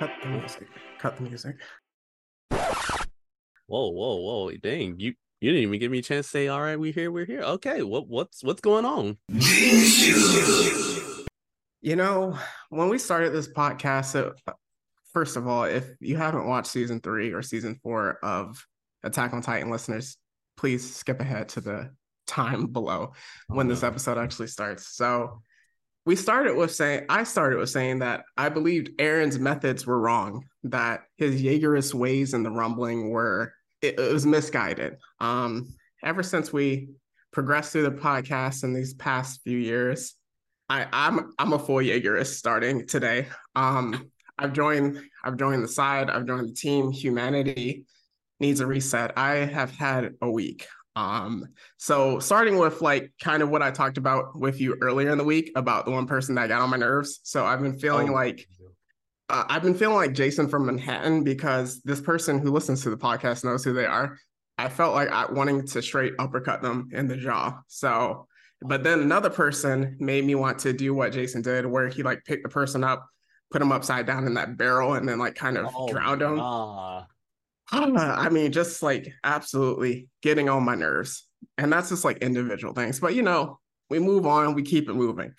Cut the music. Cut the music. Whoa, whoa, whoa! Dang, you you didn't even give me a chance to say, "All right, we're here, we're here." Okay, what what's what's going on? You know, when we started this podcast, it, first of all, if you haven't watched season three or season four of Attack on Titan, listeners, please skip ahead to the time below when this oh, episode actually starts. So we started with saying I started with saying that I believed Eren's methods were wrong, that his Jaegerist ways and the rumbling were it, it was misguided. Um, ever since we progressed through the podcast in these past few years, I, I'm I'm a full Jaegerist starting today. Um, I've joined I've joined the side, I've joined the team. Humanity needs a reset. I have had a week. Um, so starting with like kind of what I talked about with you earlier in the week about the one person that got on my nerves. So I've been feeling oh, like uh, I've been feeling like Jason from Manhattan because this person who listens to the podcast knows who they are. I felt like I wanting to straight uppercut them in the jaw. So, but then another person made me want to do what Jason did, where he like picked the person up, put him upside down in that barrel, and then like kind of oh, drowned him. Uh. Ah, I mean, just like absolutely getting on my nerves. And that's just like individual things. But you know, we move on, we keep it moving.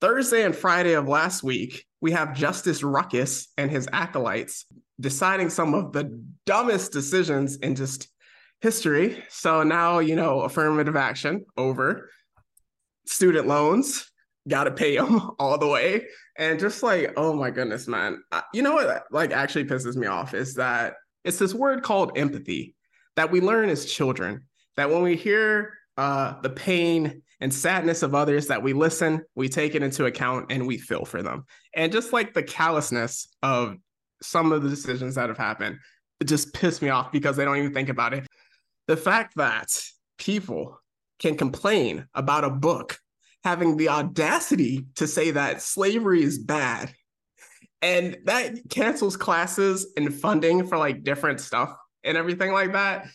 Thursday and Friday of last week, we have Justice Ruckus and his acolytes deciding some of the dumbest decisions in just history. So now, you know, affirmative action over student loans, got to pay them all the way. And just like, oh my goodness, man. You know what like actually pisses me off is that it's this word called empathy that we learn as children. That when we hear uh, the pain and sadness of others, that we listen, we take it into account, and we feel for them. And just like the callousness of some of the decisions that have happened, it just pissed me off because they don't even think about it. The fact that people can complain about a book having the audacity to say that slavery is bad and that cancels classes and funding for like different stuff and everything like that.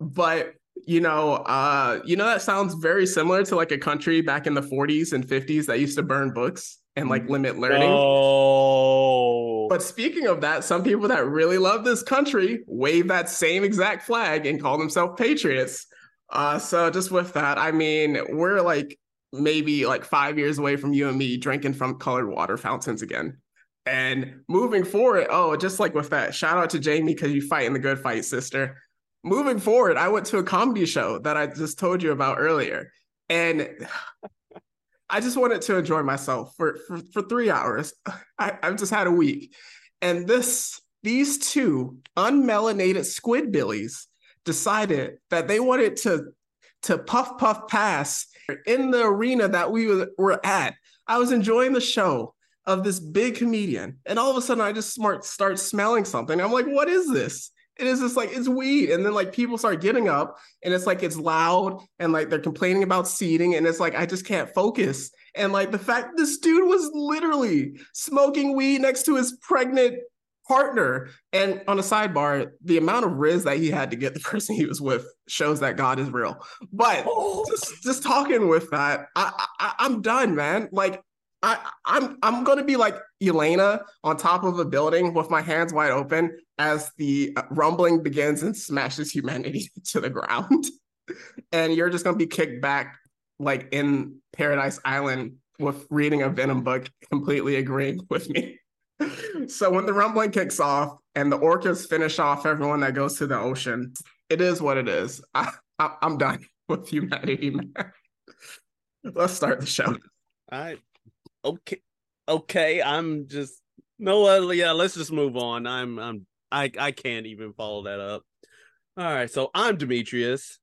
But you know uh you know that sounds very similar to like a country back in the 40s and 50s that used to burn books and like limit learning. Oh but speaking of that some people that really love this country wave that same exact flag and call themselves patriots. Uh so just with that i mean we're like maybe like five years away from you and me drinking from colored water fountains again and moving forward, oh, just like with that, shout out to Jamie because you fight in the good fight, sister. Moving forward, I went to a comedy show that I just told you about earlier. And I just wanted to enjoy myself for, for, for three hours. I, I've just had a week. And this these two unmelanated squidbillies decided that they wanted to to puff puff pass in the arena that we were at. I was enjoying the show of this big comedian. And all of a sudden I just smart start smelling something. I'm like, what is this? It is just like it's weed. And then like people start getting up and it's like it's loud and like they're complaining about seating. And it's like I just can't focus. And like the fact this dude was literally smoking weed next to his pregnant partner. And on a sidebar, the amount of riz that he had to get the person he was with shows that God is real. But oh. just just talking with that, I, I I'm done, man. Like I, I'm I'm gonna be like Elena on top of a building with my hands wide open as the uh, rumbling begins and smashes humanity to the ground, and you're just gonna be kicked back like in Paradise Island with reading a Venom book, completely agreeing with me. so when the rumbling kicks off and the orcas finish off everyone that goes to the ocean, it is what it is. I, I I'm done with humanity, man. Let's start the show. All right okay, okay. I'm just no. Uh, yeah, let's just move on. I'm I'm I I can't even follow that up. All right, so I'm Demetrius,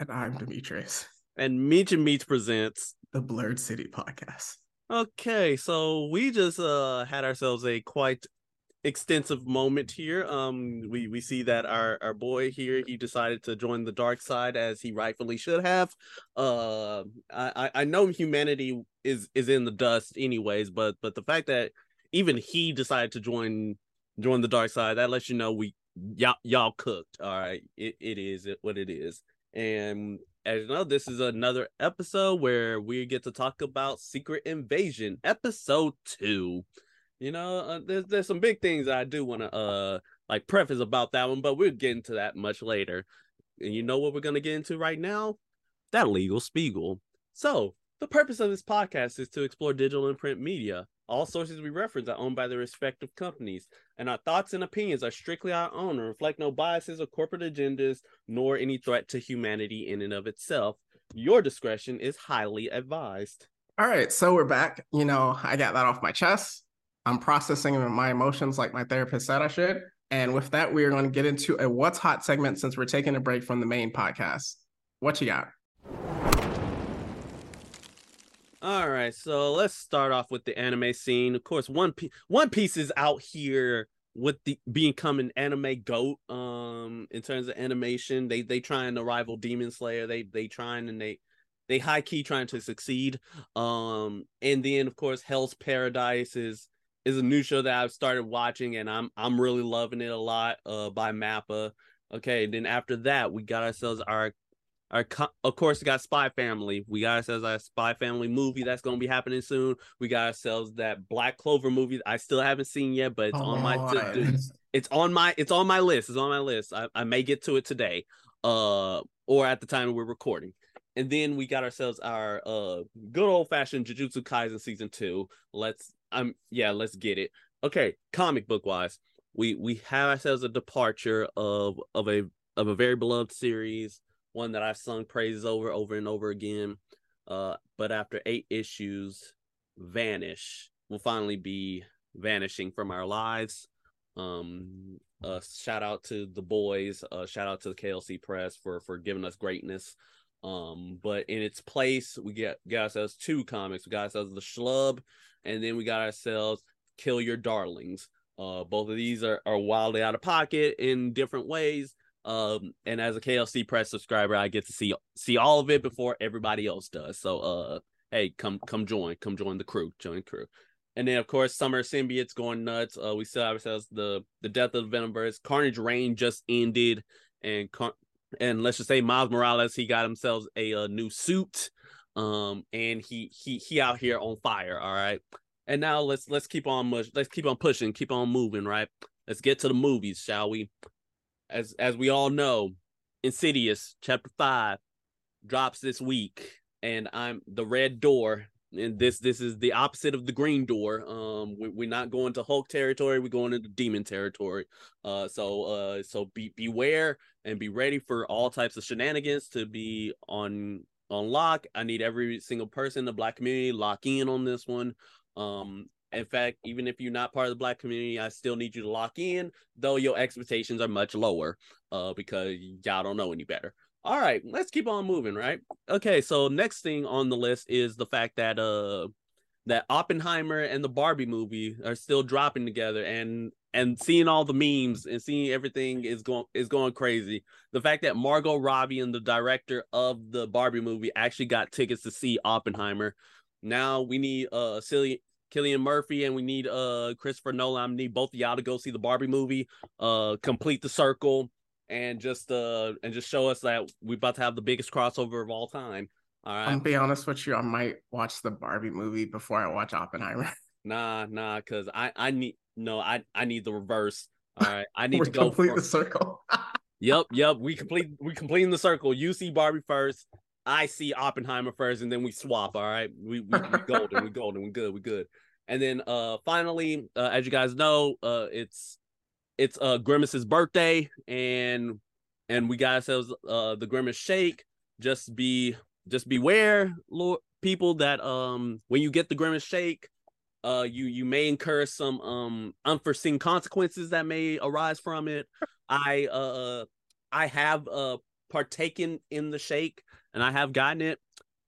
and I'm Demetrius, and Meech and Meech presents the Blerd City podcast. Okay, so we just uh had ourselves a quite extensive moment here. Um, we we see that our our boy here he decided to join the dark side as he rightfully should have. Uh, I I know humanity is is in the dust anyways, but but the fact that even he decided to join join the dark side that lets you know we y'all y'all cooked. All right, it it is what it is, and as you know, this is another episode where we get to talk about Secret Invasion, episode two. You know, uh, there's there's some big things I do want to uh like preface about that one, but we'll get into that much later. And you know what we're gonna get into right now? That legal spiegel. So the purpose of this podcast is to explore digital and print media. All sources we reference are owned by their respective companies, and our thoughts and opinions are strictly our own and reflect no biases or corporate agendas, nor any threat to humanity in and of itself. Your discretion is highly advised. All right, so we're back. You know, I got that off my chest. I'm processing my emotions like my therapist said I should. And with that, we are going to get into a what's hot segment since we're taking a break from the main podcast. What you got? All right, so let's start off with the anime scene. Of course, One Piece, One Piece is out here with the becoming anime goat. Um, in terms of animation, they they trying to rival Demon Slayer. They they trying and they they high key trying to succeed. Um, and then of course, Hell's Paradise is is a new show that I've started watching, and I'm I'm really loving it a lot. Uh, by Mappa. Okay, then after that, we got ourselves our our, of course, we got Spy Family. We got ourselves a Spy Family movie that's going to be happening soon. We got ourselves that Black Clover movie I still haven't seen yet, but it's oh, on my it's on my it's on my list. It's on my list. I, I may get to it today, uh, or at the time we're recording. And then we got ourselves our uh good old fashioned Jujutsu Kaisen season two. Let's um yeah, let's get it. Okay, comic book wise, we we have ourselves a departure of of a of a very beloved series one that I've sung praises over over and over again. Uh, but after eight issues, Vanish will finally be vanishing from our lives. Um, uh, shout out to the boys. Uh, shout out to the KLC press for for giving us greatness. Um, but in its place, we get got ourselves two comics. We got ourselves the Schlub, and then we got ourselves Kill Your Darlings. Uh, both of these are, are wildly out of pocket in different ways, um, and as a KLC press subscriber, I get to see see all of it before everybody else does. So uh hey, come come join, come join the crew, join the crew. And then of course Summer Symbiote's going nuts. Uh we still have ourselves the the death of the Venomverse. Carnage Reign just ended and Car- and let's just say Miles Morales, he got himself a, a new suit. Um and he he he out here on fire, all right. And now let's let's keep on mush, let's keep on pushing, keep on moving, right? Let's get to the movies, shall we? As as we all know, Insidious chapter five drops this week, and I'm the red door. And this this is the opposite of the green door. Um, we, are not going to Hulk territory. We're going into demon territory. Uh, so uh, so be beware and be ready for all types of shenanigans to be on on lock. I need every single person in the black community lock in on this one. Um, in fact, even if you're not part of the black community, I still need you to lock in, though your expectations are much lower, uh, because y'all don't know any better. All right, let's keep on moving, right? Okay, so next thing on the list is the fact that uh that Oppenheimer and the Barbie movie are still dropping together and and seeing all the memes and seeing everything is going is going crazy. The fact that Margot Robbie and the director of the Barbie movie actually got tickets to see Oppenheimer. Now we need uh Cillian Cillian Murphy and we need uh Christopher Nolan. I need both of y'all to go see the Barbie movie, uh complete the circle and just uh and just show us that we're about to have the biggest crossover of all time. All right. I'll be honest with you, I might watch the Barbie movie before I watch Oppenheimer. Nah, nah, because I I need no, I I need the reverse. All right, I need to go complete for... the circle. yep, yep. We complete we completing the circle. You see Barbie first. I see Oppenheimer first, and then we swap. All right, we we, we golden, we golden, we good, we good. And then uh finally, uh, as you guys know, uh it's it's uh Grimace's birthday and and we got ourselves uh the Grimace shake. Just be just beware, Lord people, that um when you get the Grimace shake, uh you you may incur some um unforeseen consequences that may arise from it. I uh I have uh partaken in the shake and I have gotten it.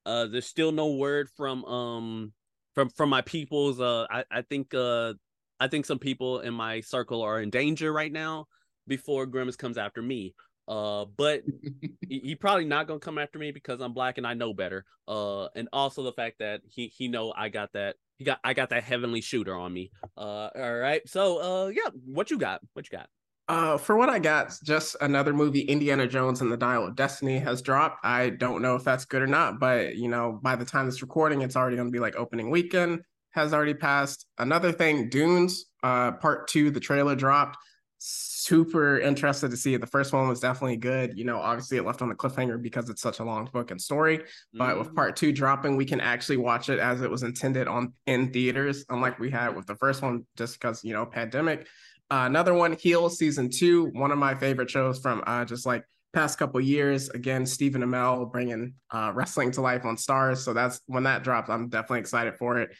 Uh there's still no word from um from from my people's uh I, I think uh I think some people in my circle are in danger right now before Grimace comes after me. Uh but he, he, probably not gonna come after me because I'm black and I know better. Uh and also the fact that he he know I got that he got I got that heavenly shooter on me. Uh all right. So uh yeah, what you got? What you got? Uh, for what I got, just another movie, Indiana Jones and the Dial of Destiny, has dropped. I don't know if that's good or not, but you know, by the time this recording, it's already going to be like opening weekend. has already passed. Another thing, Dunes, uh, part two, the trailer dropped. Super interested to see it. The first one was definitely good. You know, obviously it left on a cliffhanger because it's such a long book and story. But mm-hmm. with part two dropping, we can actually watch it as it was intended on in theaters, unlike we had with the first one, just because you know pandemic. Uh, another one, Heels season two, one of my favorite shows from uh, just like past couple years. Again, Stephen Amell bringing uh, wrestling to life on Starz. So that's when that drops. I'm definitely excited for it.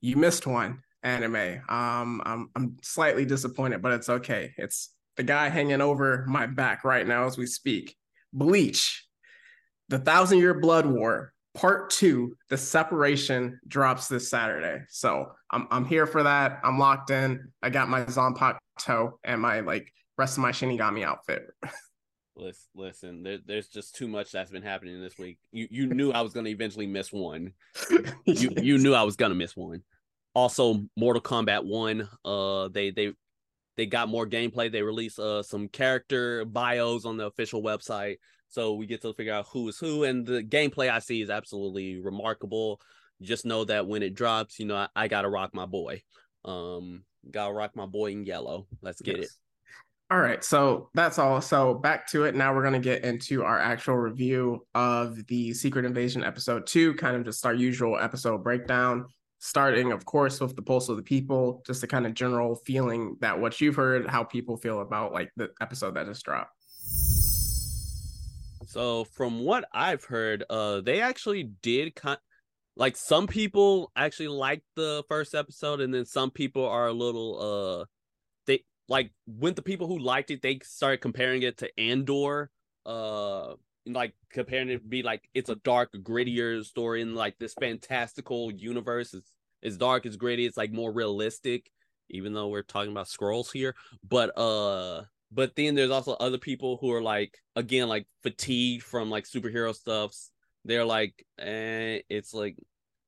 You missed one anime. Um, I'm I'm slightly disappointed, but it's okay. It's the guy hanging over my back right now as we speak. Bleach, the Thousand Year Blood War, Part Two. The separation drops this Saturday, so I'm I'm here for that. I'm locked in. I got my Zanpakuto and my like rest of my Shinigami outfit. Listen, listen there, there's just too much that's been happening this week. You you knew I was going to eventually miss one. you you knew I was going to miss one. Also, Mortal Kombat One. Uh, they they they got more gameplay. They released uh some character bios on the official website, so we get to figure out who is who. And the gameplay I see is absolutely remarkable. Just know that when it drops, you know I, I gotta rock my boy. Um, gotta rock my boy in yellow. Let's get yes. it. All right, so that's all. So back to it. Now we're going to get into our actual review of the Secret Invasion episode two, kind of just our usual episode breakdown, starting, of course, with the pulse of the people, just the kind of general feeling that what you've heard, how people feel about like the episode that just dropped. So from what I've heard, uh, they actually did kind like some people actually liked the first episode, and then some people are a little uh they like when the people who liked it, they started comparing it to Andor, uh, like comparing it to be like it's a dark, grittier story in like this fantastical universe. It's it's dark, it's gritty, it's like more realistic, even though we're talking about Skrulls here. But uh but then there's also other people who are like again like fatigued from like superhero stuffs. They're like, eh, it's like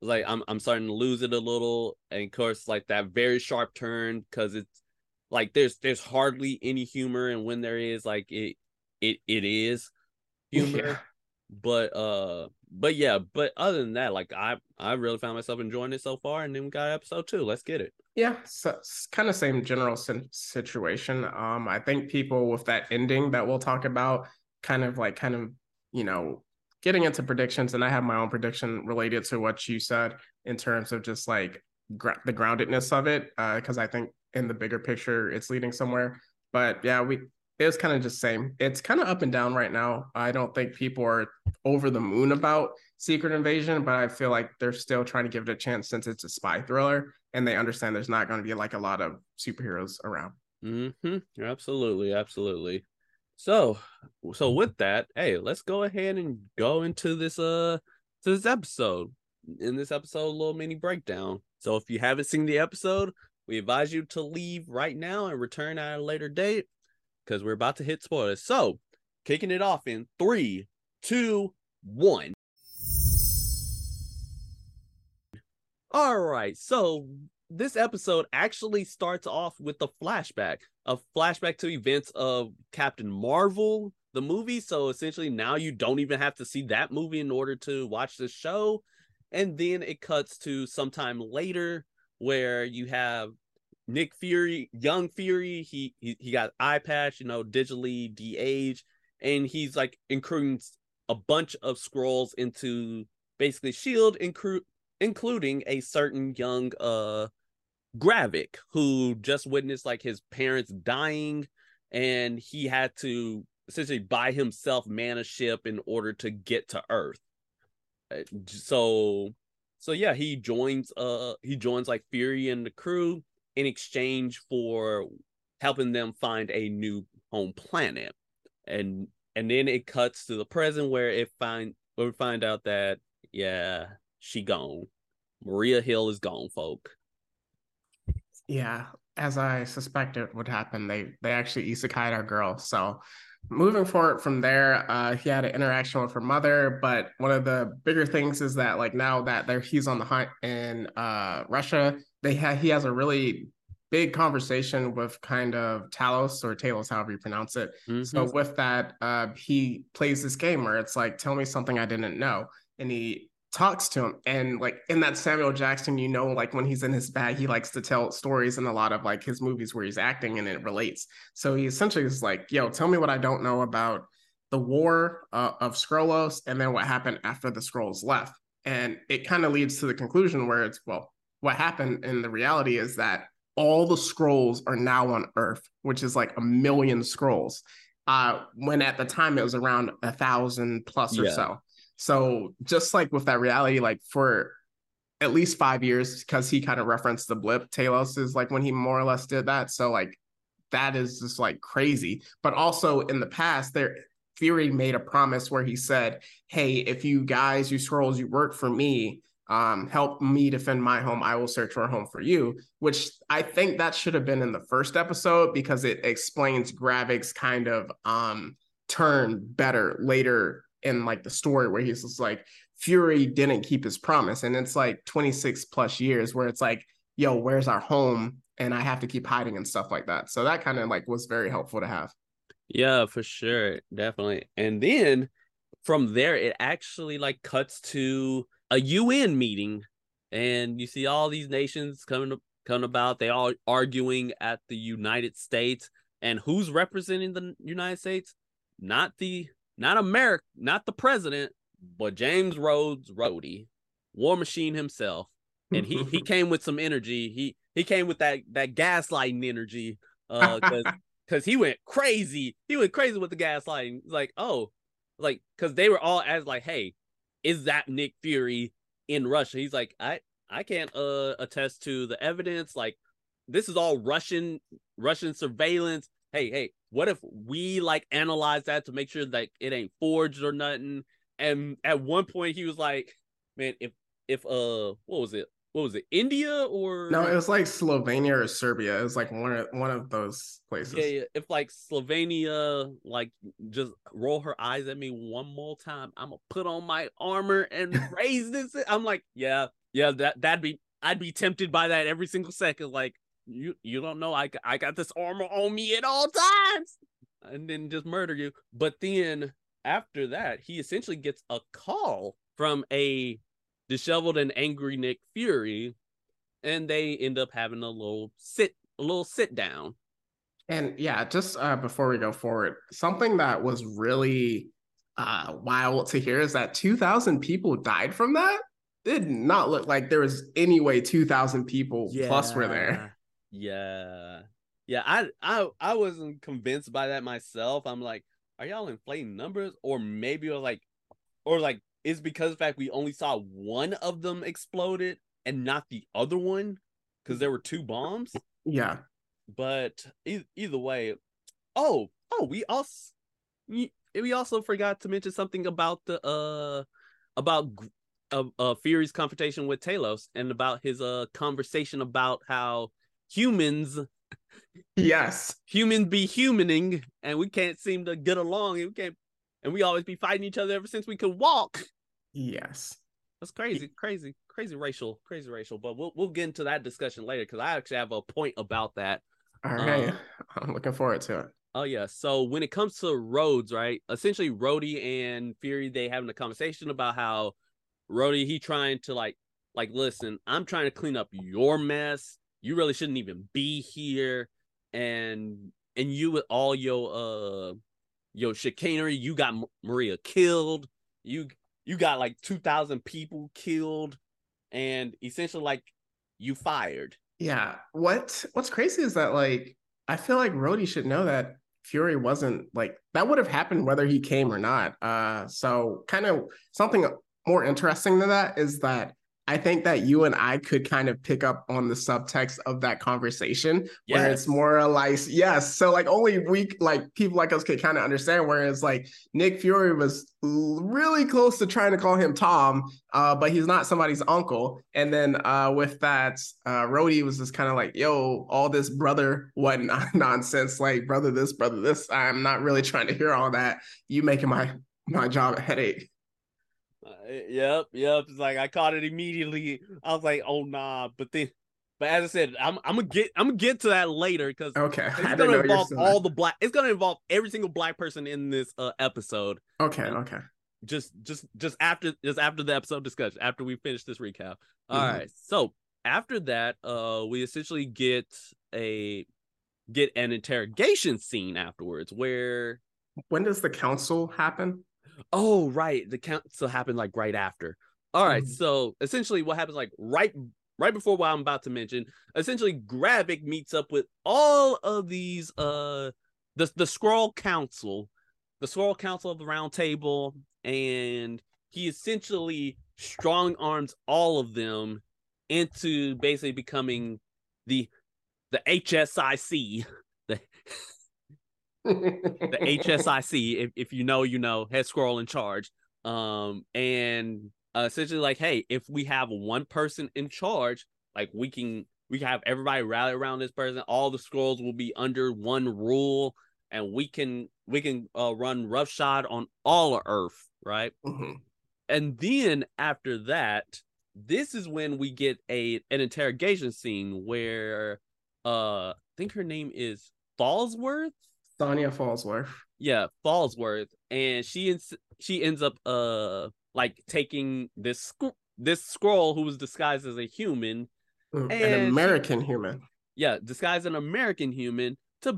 like I'm I'm starting to lose it a little. And of course, like that very sharp turn because it's like there's there's hardly any humor and when there is like it it it is humor yeah. but uh but yeah but other than that like i i really found myself enjoying it so far and then we got episode two. Let's get it. Yeah so kind of same general situation. Um i think people with that ending that we'll talk about kind of like kind of you know getting into predictions and i have my own prediction related to what you said in terms of just like gra- the groundedness of it because uh, i think in the bigger picture it's leading somewhere. But yeah, we it was kind of just same. It's kind of up and down right now. I don't think people are over the moon about Secret Invasion, but I feel like they're still trying to give it a chance since it's a spy thriller and they understand there's not going to be like a lot of superheroes around. Mm-hmm. Absolutely, absolutely. So, so with that, hey, let's go ahead and go into this uh to this episode. In this episode, a little mini breakdown. So if you haven't seen the episode, we advise you to leave right now and return at a later date because we're about to hit spoilers. So, kicking it off in three, two, one. All right, so this episode actually starts off with a flashback, a flashback to events of Captain Marvel, the movie. So essentially, now you don't even have to see that movie in order to watch the show. And then it cuts to sometime later where you have Nick Fury, young Fury, he he, he got eye patch, you know, digitally de-age, and he's like including a bunch of Skrulls into basically Shield, incru- including a certain young uh Gravik who just witnessed like his parents dying, and he had to essentially by himself man a ship in order to get to Earth. Uh, so so yeah, he joins uh he joins like Fury and the crew in exchange for helping them find a new home planet. And and then it cuts to the present where it find where we find out that yeah, she gone. Maria Hill is gone, folk. Yeah, as I suspected would happen, they they actually isekai'd our girl. So moving forward from there, uh, he had an interaction with her mother. But one of the bigger things is that like now that there he's on the hunt in uh, Russia, they have he has a really big conversation with kind of Talos or Talos, however you pronounce it. Mm-hmm. So with that, uh, he plays this game where it's like, tell me something I didn't know, and he talks to him and like in that Samuel Jackson you know like when he's in his bag he likes to tell stories in a lot of like his movies where he's acting and it relates so he essentially is like yo tell me what I don't know about the war uh, of Skrullos and then what happened after the Skrulls left and it kind of leads to the conclusion where it's well what happened in the reality is that all the Skrulls are now on earth which is like a million Skrulls. uh when at the time it was around a thousand plus or Yeah. so so just like with that reality, like for at least five years, because he kind of referenced the blip, Talos is like when he more or less did that. So like that is just like crazy. But also in the past, there Fury made a promise where he said, Hey, if you guys, you Skrulls, you work for me, um, help me defend my home, I will search for a home for you. Which I think that should have been in the first episode because it explains Gravik's kind of um turn better later in like the story where he's just like Fury didn't keep his promise and it's like 26 plus years where it's like yo where's our home and I have to keep hiding and stuff like that so that kind of like was very helpful to have Yeah, for sure, definitely. And then from there, it actually like cuts to a UN meeting, and you see all these nations coming coming about. They all arguing at the United States, and who's representing the United States? Not the not America, not the president, but James Rhodes Rhodey, War Machine himself, and he he came with some energy. He he came with that that gaslighting energy, uh, because because he went crazy. He went crazy with the gaslighting. Like, oh, like because they were all as like, hey, is that Nick Fury in Russia? He's like, I I can't uh attest to the evidence. Like, this is all Russian Russian surveillance. Hey, hey, what if we like analyze that to make sure that it ain't forged or nothing? And at one point he was like, man, if if uh what was it? What was it? India or no it was like Slovenia or Serbia it was like one of one of those places Yeah, yeah. If like Slovenia like just roll her eyes at me one more time, I'm gonna put on my armor and raise this. I'm like, yeah, yeah, that that'd be I'd be tempted by that every single second. Like, you you don't know I I got this armor on me at all times, and then just murder you. But then after that, he essentially gets a call from a disheveled and angry Nick Fury, and they end up having a little sit a little sit down. And yeah, just uh, before we go forward, something that was really uh, wild to hear is that 2,000 people died from that. Did not look like there was any way 2,000 people plus were there. Yeah. Yeah, I I I wasn't convinced by that myself. I'm like, are y'all inflating numbers? Or maybe or like or like it's because fact we only saw one of them exploded and not the other one because there were two bombs. Yeah. But e- either way, oh oh, we also we also forgot to mention something about the uh about uh, uh Fury's confrontation with Talos and about his uh conversation about how humans Yes. humans be humaning and we can't seem to get along and we can't and we always be fighting each other ever since we could walk. Yes. That's crazy, crazy, crazy racial, crazy racial. But we'll we'll get into that discussion later because I actually have a point about that. All right. Uh, I'm looking forward to it. Oh yeah. So when it comes to Rhodes, right? Essentially, Rhodey and Fury they having a conversation about how Rhodey he trying to like like listen, I'm trying to clean up your mess. You really shouldn't even be here, and and you with all your uh your chicanery, you got Maria killed. You you got like two thousand people killed, and essentially like you fired. Yeah. What What's crazy is that like I feel like Rhodey should know that Fury wasn't like that would have happened whether he came or not. Uh, so kind of something more interesting than that is that I think that you and I could kind of pick up on the subtext of that conversation where it's more or less yes. So like only we like people like us could kind of understand. Whereas like Nick Fury was really close to trying to call him Tom, uh, but he's not somebody's uncle. And then uh, with that, uh, Rhodey was just kind of like, "Yo, all this brother what nonsense, like brother this, brother this. I'm not really trying to hear all that. You making my my job a headache." Uh, yep, yep. It's like I caught it immediately. I was like, "Oh nah," but then, but as I said, I'm I'm gonna get I'm gonna get to that later because Okay, it's I gonna know you were involve all the black. It's gonna involve every single black person in this uh, episode. Okay, okay. just just just after just after the episode discussion after we finish this recap All Mhm. right. so after that uh we essentially get a get an interrogation scene afterwards where When does the council happen? Oh right the council happened like right after all right Mhm. so essentially what happens like right right before what i'm about to mention essentially gravik meets up with all of these uh the the Skrull council the Skrull council of the round table and he essentially strong arms all of them into basically becoming the the hsic the the HSIC, if, if you know, you know, head scroll in charge. Um, and uh, essentially like, hey, if we have one person in charge, like we can we can have everybody rally around this person. All the Skrulls will be under one rule, and we can we can uh, run roughshod on all of Earth, right? Mhm. And then after that, this is when we get a an interrogation scene where uh I think her name is Falsworth Sonya Falsworth. yeah falsworth and she ends she ends up uh like taking this sc- this Skrull who was disguised as a human Mm, And An she- American human. yeah disguised an american human to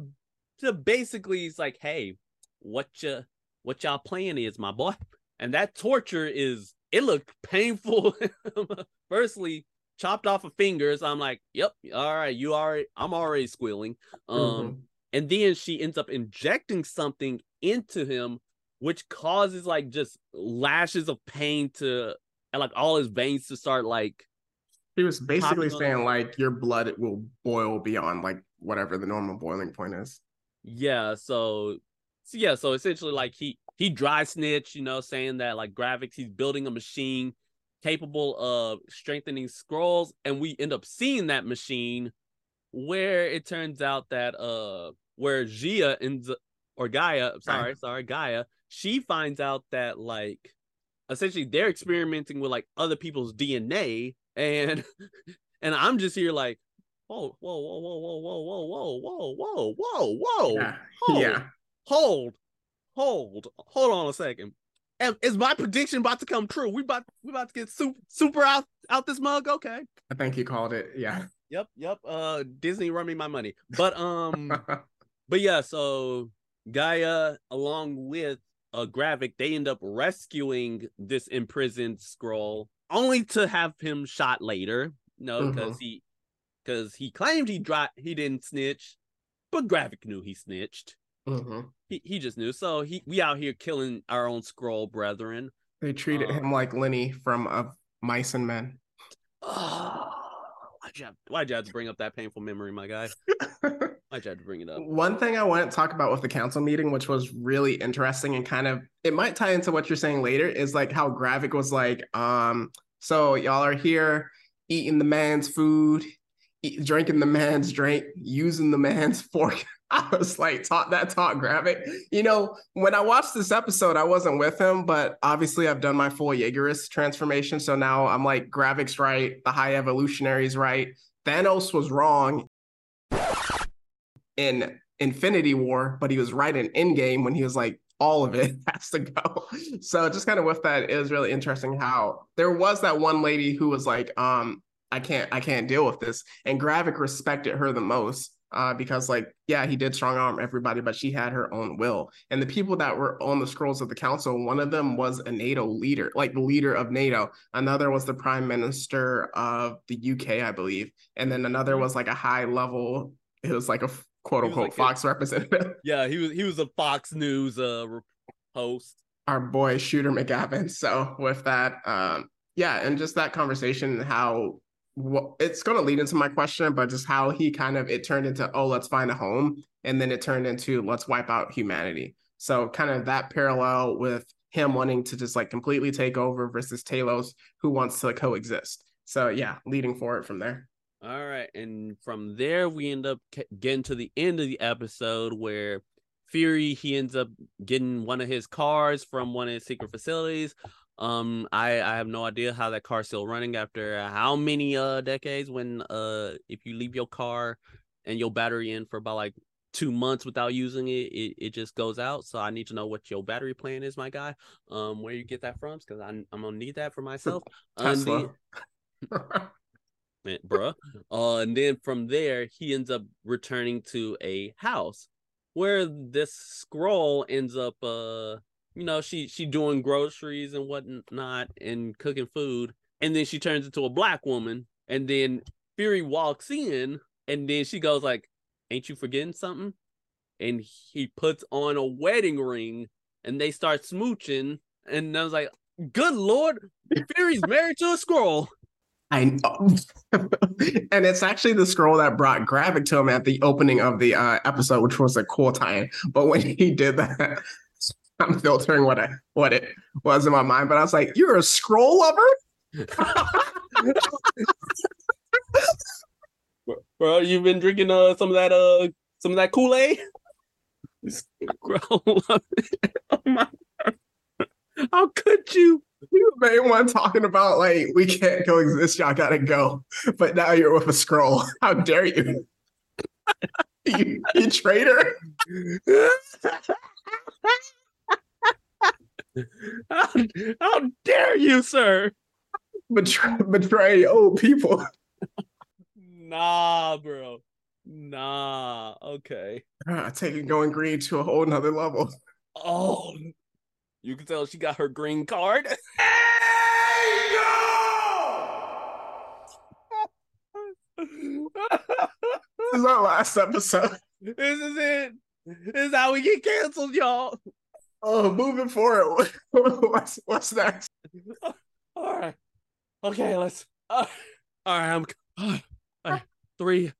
to basically it's like hey what you what y'all plan is my boy and that torture is it looked painful firstly chopped off of fingers i'm like yep all right you already i'm already squealing um Mhm. And then she ends up injecting something into him which causes like just lashes of pain to and like all his veins to start like He was basically saying like your blood will boil beyond like whatever the normal boiling point is. yeah so, so yeah so essentially like he he dry snitch you know saying that like Gravik's he's building a machine capable of strengthening Skrulls and we end up seeing that machine where it turns out that uh where Gia ends or Gaia sorry sorry Gaia she finds out that like essentially they're experimenting with like other people's DNA and and I'm just here like whoa whoa whoa whoa whoa whoa whoa whoa whoa whoa whoa Yeah. hold, Yeah. hold, hold, hold on a second. Is my prediction about to come true? We about we about to get super super out out this mug? Okay. I think you called it. Yeah. Yep, yep. Uh, Disney run me my money, but um, but yeah. So Gaia, along with uh Gravik, they end up rescuing this imprisoned Skrull, only to have him shot later. No, because he because he claimed he dry he didn't snitch, but Gravik knew he snitched. Mhm. He he just knew. So he we out here killing our own Skrull brethren. They treated Uh, him like Lenny from Of Mice and Men. Oh, why'd you have, why'd you have to bring up that painful memory, my guy? You have to bring it up? One thing I want to talk about with the council meeting, which was really interesting and kind of it might tie into what you're saying later, is like how Gravik was like, um, so y'all are here eating the man's food, eat, drinking the man's drink, using the man's fork. I was like, taught that taught Gravik. You know, when I watched this episode, I wasn't with him, but obviously I've done my full Jaegerist transformation. So now I'm like, Gravik's right, the high evolutionary's right. Thanos was wrong in Infinity War, but he was right in Endgame when he was like, all of it has to go. So just kind of with that, it was really interesting how there was that one lady who was like, um, I can't, I can't deal with this. And Gravik respected her the most. Uh, because like yeah he did strong arm everybody but she had her own will and the people that were on the Skrulls of the council one of them was a nato leader like the leader of nato another was the prime minister of the uk i believe and then another was like a high level it was like a quote unquote like Fox representative. Yeah, he was he was a Fox News uh host. Our boy Shooter McGavin. So with that, um, yeah, and just that conversation, how it's going to lead into my question, but just how he kind of it turned into oh let's find a home, and then it turned into let's wipe out humanity. So kind of that parallel with him wanting to just like completely take over versus Talos who wants to coexist. So yeah, leading forward from there. All right, and from there we end up getting to the end of the episode where Fury he ends up getting one of his cars from one of his secret facilities. Um, I I have no idea how that car's still running after how many uh decades when uh if you leave your car and your battery in for about like two months without using it, it, it just goes out. So I need to know what your battery plan is, my guy. Um, where you get that from? Because I'm I'm gonna need that for myself. Tesla. Man, bruh. Uh, and then from there, he ends up returning to a house where this Skrull ends up uh you know she she doing groceries and whatnot and cooking food and then she turns into a black woman and then fury walks in and then she goes like ain't you forgetting something and he puts on a wedding ring and they start smooching and i was like good lord fury's married to a Skrull I know. and it's actually the Skrull that brought Gravik to him at the opening of the uh, episode, which was a cool tie-in. But when he did that, I'm filtering what I what it was in my mind. But I was like, "You're a Skrull lover." Bro, you've been drinking uh some of that uh some of that Kool Aid. oh my! How could you? You made one talking about like we can't coexist, y'all gotta go. But now you're with a Skrull. How dare you? you, you traitor. how, how dare you, sir? Betray, betray old people. Nah, bro. Nah. Okay. Uh, taking going green to a whole nother level. Oh, you can tell she got her green card. this is our last episode. This is it. This is how we get canceled, y'all. Oh, moving forward. what's what's next? All right. Okay, let's. Uh, all right, I'm. Uh, right, three,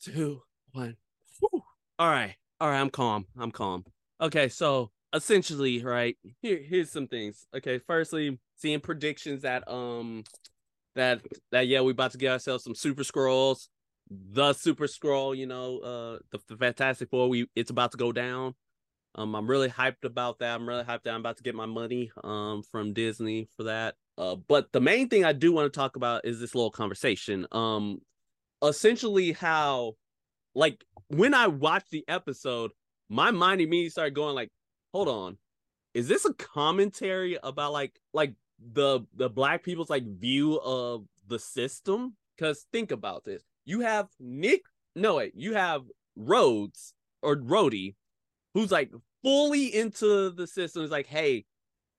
two, one. Whew. All right, all right. I'm calm. I'm calm. Okay, so essentially, right here, here's some things. Okay, firstly, seeing predictions that um that that yeah, we about to get ourselves some super Skrulls. The super Skrull, you know, uh the, the Fantastic Four, we it's about to go down. Um, I'm really hyped about that. I'm really hyped that I'm about to get my money um from Disney for that. Uh, but the main thing I do want to talk about is this little conversation. Um, essentially how, like, when I watched the episode, my mind immediately started going like, hold on, is this a commentary about like like the the black people's like view of the system? Because think about this: you have Nick, no wait, you have Rhodes or Rhodey, who's like fully into the system. Is like, hey,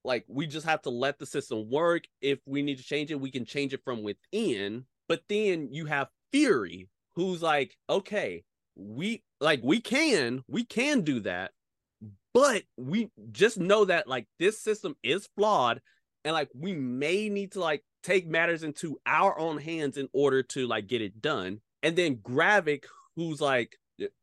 like we just have to let the system work. If we need to change it, we can change it from within. But then you have Fury, who's like, okay, we like we can we can do that but we just know that like this system is flawed and like we may need to like take matters into our own hands in order to like get it done and then gravik who's like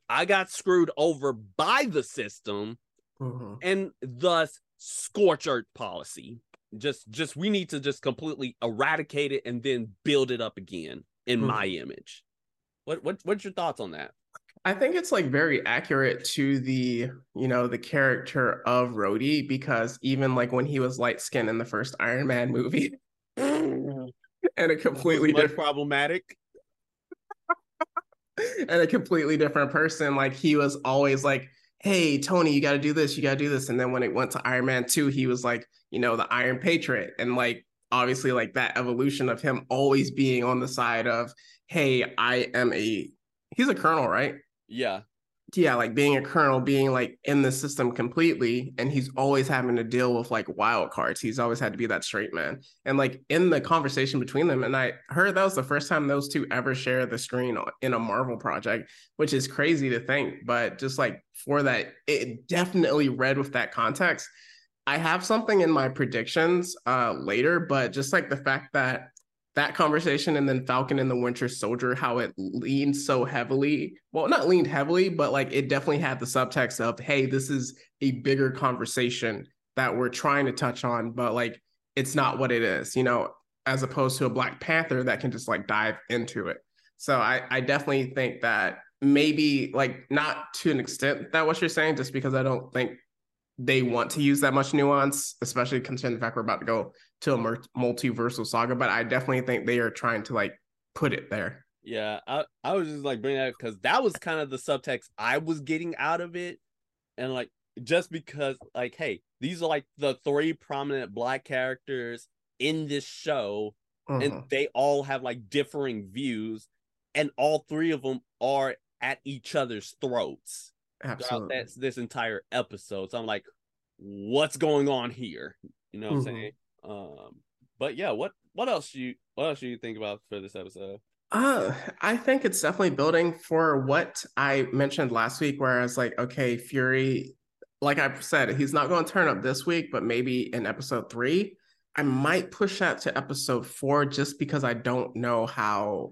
i got screwed over by the system mm-hmm. and thus scorch earth policy just just we need to just completely eradicate it and then build it up again in mm-hmm. my image what what what's your thoughts on that I think it's like very accurate to the, you know, the character of Rhodey because even like when he was light skinned in the first Iron Man movie and a completely different problematic. and a completely different person like he was always like hey tony you got to do this you got to do this. And then when it went to iron man 2 he was like you know the iron patriot. And like obviously like that evolution of him always being on the side of hey i am a he's a colonel right yeah. Yeah, like being a colonel, being like in the system completely, and he's always having to deal with like wild cards. He's always had to be that straight man. And like in the conversation between them, and I heard that was the first time those two ever share the screen in a Marvel project, which is crazy to think. But just like for that, it definitely read with that context. I have something in my predictions uh later, but just like the fact that that conversation and then Falcon and the Winter Soldier, how it leaned so heavily. Well, not leaned heavily, but like it definitely had the subtext of, hey, this is a bigger conversation that we're trying to touch on, but like it's not what it is, you know, as opposed to a Black Panther that can just like dive into it. So I, I definitely think that maybe like not to an extent that what you're saying, just because I don't think they want to use that much nuance, especially considering the fact we're about to go to a multiversal saga. But I definitely think they are trying to like put it there. Yeah, I, I was just like bringing that because that was kind of the subtext I was getting out of it. And like, just because, like, hey, these are like the three prominent black characters in this show, and mm-hmm. they all have like differing views, and all three of them are at each other's throats Absolutely. that, this entire episode. So I'm like, what's going on here? You know what Mhm. I'm saying? Um, but yeah, what what else do you what else do you think about for this episode? Uh, I think it's definitely building for what I mentioned last week, where I was like, okay, Fury, like I said, he's not going to turn up this week, but maybe in episode three, I might push that to episode four just because I don't know how,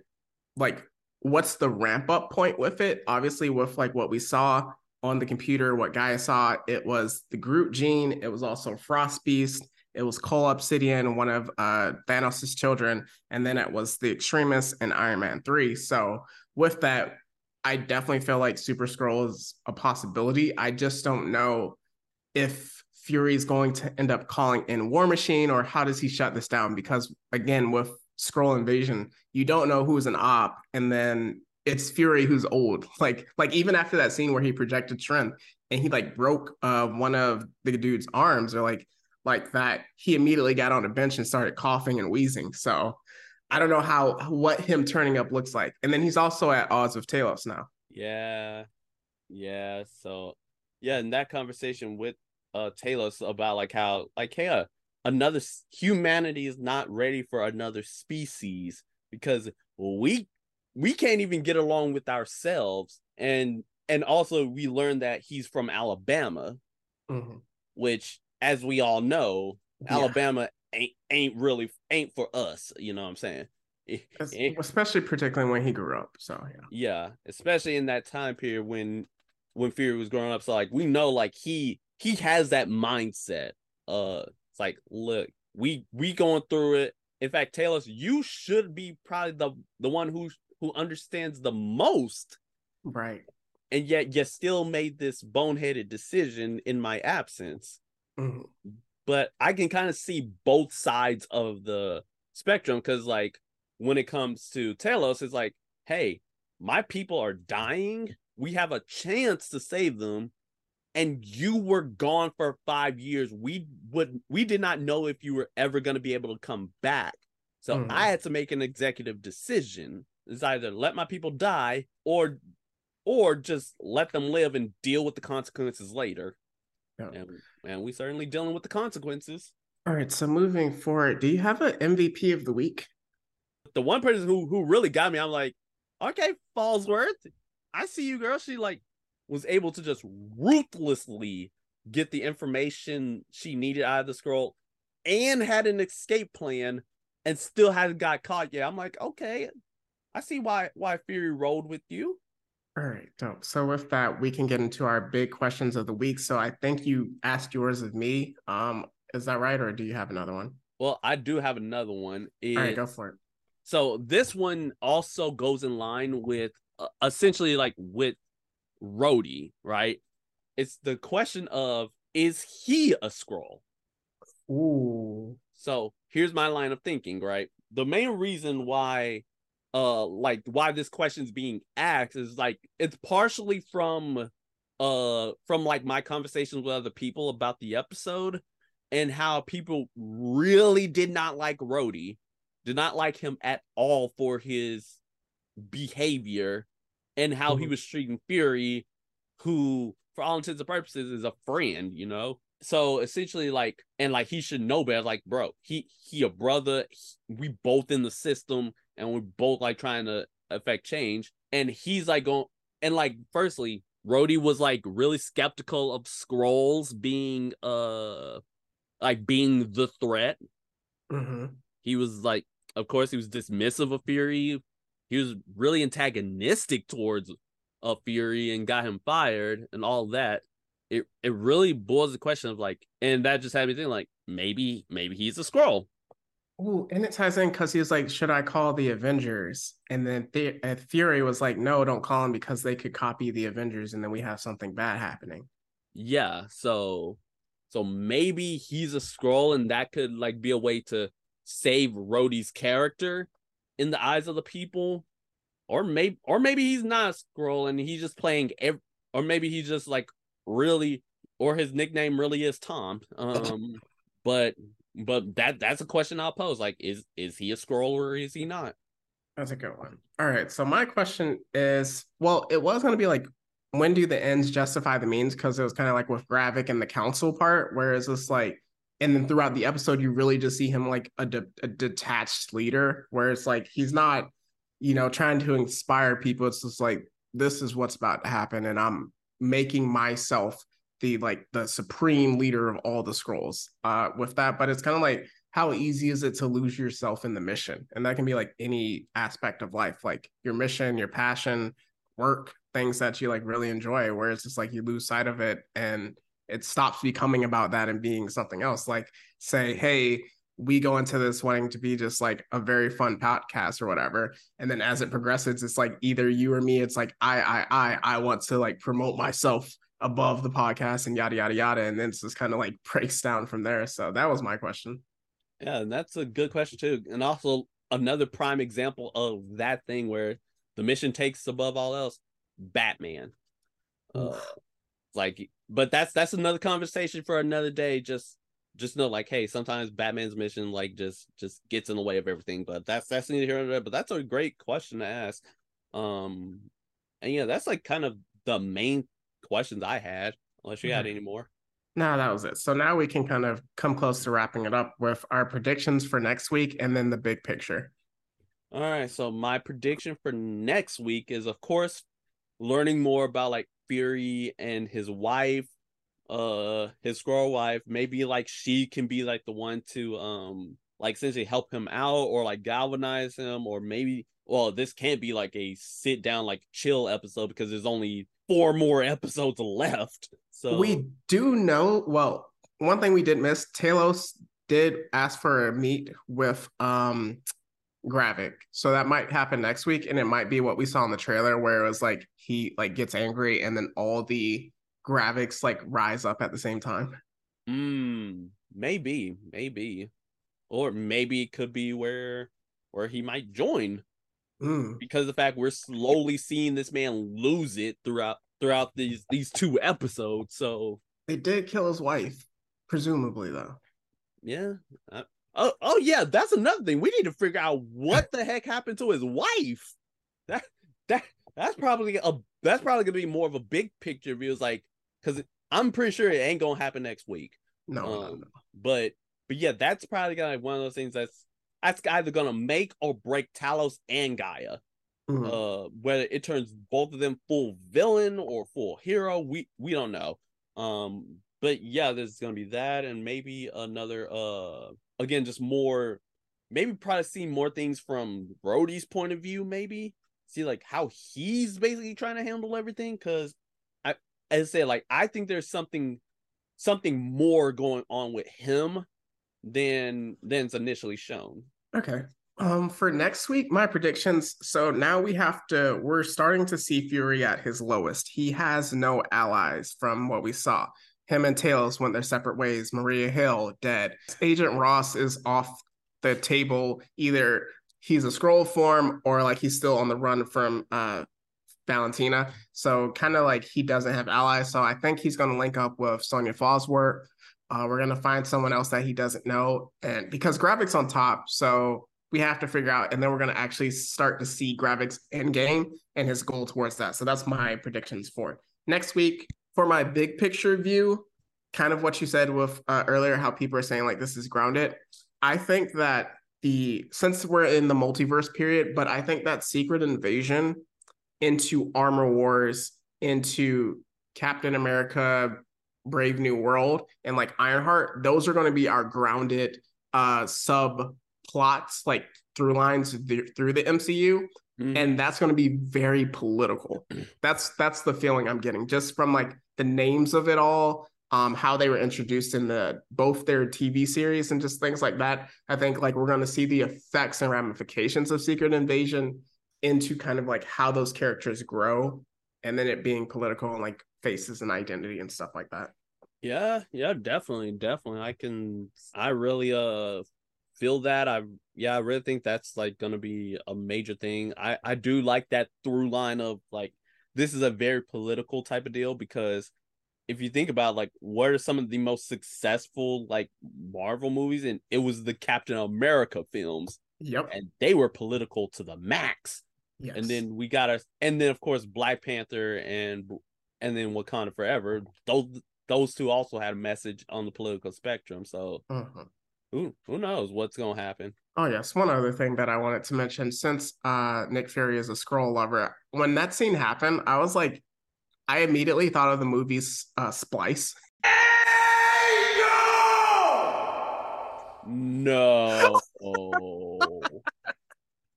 like, what's the ramp up point with it. Obviously, with like what we saw on the computer, what G'iah saw, it was the Groot gene, it was also Frost Beast, it was Cull Obsidian, one of uh, Thanos' children, and then it was the Extremis and Iron Man 3. So with that, I definitely feel like Super Skrull is a possibility. I just don't know if Fury is going to end up calling in War Machine or how does he shut this down? Because again, with Skrull Invasion, you don't know who's an op, and then it's Fury who's old. Like, like even after that scene where he projected strength and he like broke uh one of the dude's arms or like like that, he immediately got on a bench and started coughing and wheezing. So I don't know how what him turning up looks like. And then he's also at odds with Talos now. Yeah, yeah. So yeah, in that conversation with uh Talos about like how like hey, uh, another humanity is not ready for another species because we we can't even get along with ourselves and and also we learned that he's from Alabama Mhm. which as we all know Yeah. Alabama ain't ain't really ain't for us you know what I'm saying It- Es- it- especially particularly when he grew up. So yeah. yeah especially in that time period when when fury was growing up so like we know like he he has that mindset uh it's like look we we going through it in fact taylor you should be probably the the one who who understands the most Right. and yet you still made this boneheaded decision in my absence Mhm. but I can kind of see both sides of the spectrum because, like, when it comes to Talos, it's like, hey, my people are dying. We have a chance to save them, and you were gone for five years. We would we did not know if you were ever going to be able to come back. So Mhm. I had to make an executive decision. It's either let my people die or or just let them live and deal with the consequences later. Yeah. And, and we certainly dealing with the consequences. All right. So moving forward, do you have an MVP of the week? The one person who who really got me, I'm like, okay, Falsworth, I see you, girl. She like was able to just ruthlessly get the information she needed out of the Skrull and had an escape plan and still hadn't got caught yet. I'm like, okay, I see why why Fury rolled with you. All right, dope. So with that, we can get into our big questions of the week. So I think you asked yours of me. Um, is that right, or do you have another one? Well, I do have another one. All right, go for it. So this one also goes in line with uh, essentially like with Rhodey, right? It's the question of is he a Skrull? Ooh. So here's my line of thinking, right? The main reason why uh like why this question's being asked is like it's partially from uh from like my conversations with other people about the episode and how people really did not like Rhodey, did not like him at all for his behavior and how he Mhm. was treating Fury, who for all intents and purposes is a friend, you know. So essentially, like, and like he should know better. Like, bro, he he a brother. he- we both in the system, and we're both like trying to affect change. And he's like going, and like, firstly, Rhodey was like really skeptical of Skrulls being uh like being the threat. hmm He was like, of course, he was dismissive of Fury. He was really antagonistic towards uh, Fury and got him fired and all that. It it really boils the question of like, and that just had me thinking like maybe maybe he's a Skrull. Ooh, and it ties in because he was like, "Should I call the Avengers?" And then the- Fury was like, "No, don't call them because they could copy the Avengers, and then we have something bad happening." Yeah, so so maybe he's a Skrull and that could like be a way to save Rhodey's character in the eyes of the people. or maybe or maybe he's not a Skrull and he's just playing ev- or maybe he's just like really or his nickname really is Tom. Um but but that that's a question I'll pose. Like, is is he a Skrull or is he not? That's a good one. All right. So my question is, well, it was going to be like, when do the ends justify the means? Because it was kind of like with Gravik and the council part, whereas it's like, and then throughout the episode, you really just see him like a, de- a detached leader, where it's like he's not, you know, trying to inspire people. It's just like this is what's about to happen, and I'm making myself the like the supreme leader of all the Skrulls uh with that but it's kind of like how easy is it to lose yourself in the mission? And that can be like any aspect of life like your mission your passion work things that you like really enjoy where it's just like you lose sight of it and it stops becoming about that and being something else. Like say hey we go into this wanting to be just like a very fun podcast or whatever and then as it progresses it's like either you or me it's like i i i i want to like promote myself above the podcast and yada yada yada and then it's just kind of like breaks down from there. So that was my question. Yeah and that's a good question too. And also another prime example of that thing where the mission takes above all else batman. Uh, like but that's that's another conversation for another day. Just just know like hey sometimes batman's mission like just just gets in the way of everything but that's that's neither here nor there but that's a great question to ask. Um and yeah that's like kind of the main questions I had, unless you mm-hmm. had any more. No, that was it. So now we can kind of come close to wrapping it up with our predictions for next week and then the big picture. All right. So my prediction for next week is, of course, learning more about like Fury and his wife, uh, his Skrull wife. Maybe like she can be like the one to um like essentially help him out or like galvanize him, or maybe well, this can't be like a sit down like chill episode because there's only four more episodes left. So we do know. Well, one thing we did miss: Talos did ask for a meet with um Gravik, so that might happen next week, and it might be what we saw in the trailer, where it was like he like gets angry, and then all the Graviks like rise up at the same time. Hmm. Maybe, maybe, or maybe it could be where where he might join mm. because the fact we're slowly seeing this man lose it throughout throughout these these two episodes. So they did kill his wife, presumably though. Yeah. Uh, oh, oh yeah, that's another thing. We need to figure out what the heck happened to his wife. That that that's probably a that's probably gonna be more of a big picture view. It's like because I'm pretty sure it ain't gonna happen next week. No, um, no, no. But but yeah, that's probably gonna be one of those things that's that's either gonna make or break Talos and Gaia. Mm-hmm. Uh, whether it turns both of them full villain or full hero, we we don't know. Um, but yeah, there's gonna be that, and maybe another. Uh, again, just more. Maybe probably see more things from Rhodey's point of view. Maybe see like how he's basically trying to handle everything. Because I, as I said, like I think there's something, something more going on with him than than's initially shown. Okay. Um, for next week, my predictions. So now we have to. We're starting to see Fury at his lowest. He has no allies from what we saw. Him and Talos went their separate ways. Maria Hill dead. Agent Ross is off the table. Either he's a Skrull form or like he's still on the run from uh Valentina. So kind of like he doesn't have allies. So I think he's going to link up with Sonya Falsworth uh, we're gonna find someone else that he doesn't know, and because Gravik's on top, so we have to figure out, and then we're gonna actually start to see Gravik's end game and his goal towards that. So that's my predictions for next week. For my big picture view, kind of what you said with uh, earlier, how people are saying like this is grounded. I think that the since we're in the multiverse period, but I think that Secret Invasion into Armor Wars, into Captain America, Brave New World and like Ironheart, those are going to be our grounded uh sub plots, like through lines th- through the MCU. Mm-hmm. And that's going to be very political. That's that's the feeling I'm getting just from like the names of it all, um, how they were introduced in the both their TV series and just things like that. I think like we're going to see the effects and ramifications of Secret Invasion into kind of like how those characters grow, and then it being political and like faces and identity and stuff like that. Yeah, yeah, definitely, definitely. I can I really uh feel that. I yeah, I really think that's like gonna be a major thing. I I do like that through line of like this is a very political type of deal because if you think about like what are some of the most successful like Marvel movies, and it was the Captain America films. Yep. And they were political to the max. Yes. And then we got our and then of course Black Panther and and then Wakanda Forever. Those those two also had a message on the political spectrum. So uh-huh. who who knows what's gonna happen. Oh yes, one other thing that I wanted to mention since uh Nick Fury is a Skrull lover, when that scene happened, I was like, I immediately thought of the movie's uh, Splice. No.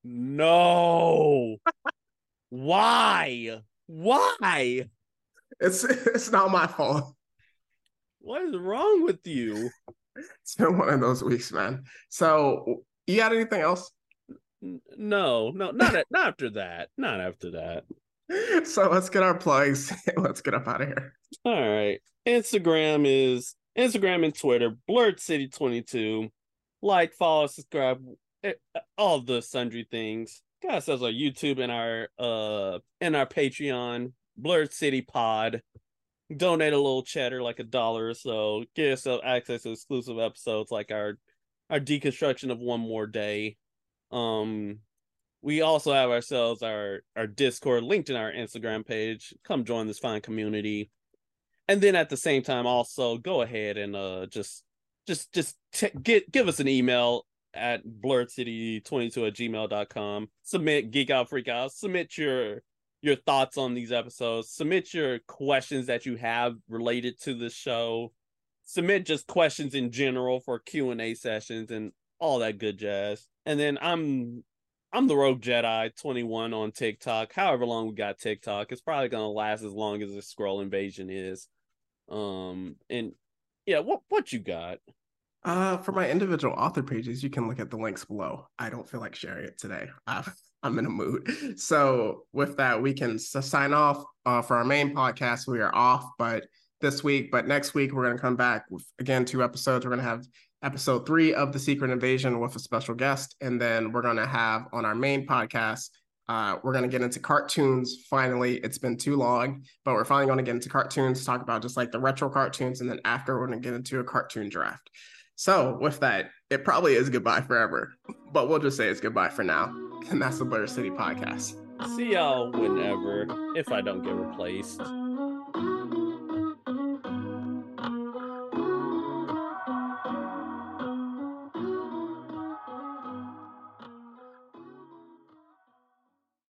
no. Why? Why? It's it's not my fault. What is wrong with you? It's been one of those weeks, man. So, you got anything else? No, no, not at, not after that. Not after that. So let's get our plugs. let's get up out of here. All right. Instagram is Instagram and Twitter, Blerd City 22. Like, follow, subscribe, eh, all the sundry things. Got ourselves our YouTube and our uh and our Patreon, Blerd City Pod. Donate a little cheddar, like a dollar or so. Get yourself access to exclusive episodes like our our deconstruction of one more day. Um we also have ourselves our our discord linked in our instagram page come join this fine community and then at the same time also go ahead and uh just just just t- get give us an email at blerdcity22 at gmail.com submit geek out freak out submit your your thoughts on these episodes submit your questions that you have related to the show submit just questions in general for q&a sessions and all that good jazz and then i'm I'm the Rogue Jedi 21 on TikTok. However long we got TikTok, it's probably gonna last as long as the Skrull invasion is. Um and yeah, what what you got? Uh for my individual author pages, you can look at the links below. I don't feel like sharing it today. Uh, I'm in a mood. So with that, we can sign off uh, for our main podcast. We are off, but this week, but next week we're gonna come back with again two episodes. We're gonna have episode three of the Secret Invasion with a special guest. And then we're going to have on our main podcast, uh, we're going to get into cartoons. Finally, it's been too long, but we're finally going to get into cartoons, talk about just like the retro cartoons. And then after, we're going to get into a cartoon draft. So, with that, it probably is goodbye forever, but we'll just say it's goodbye for now. And that's the Blerd City podcast. See y'all whenever, if I don't get replaced.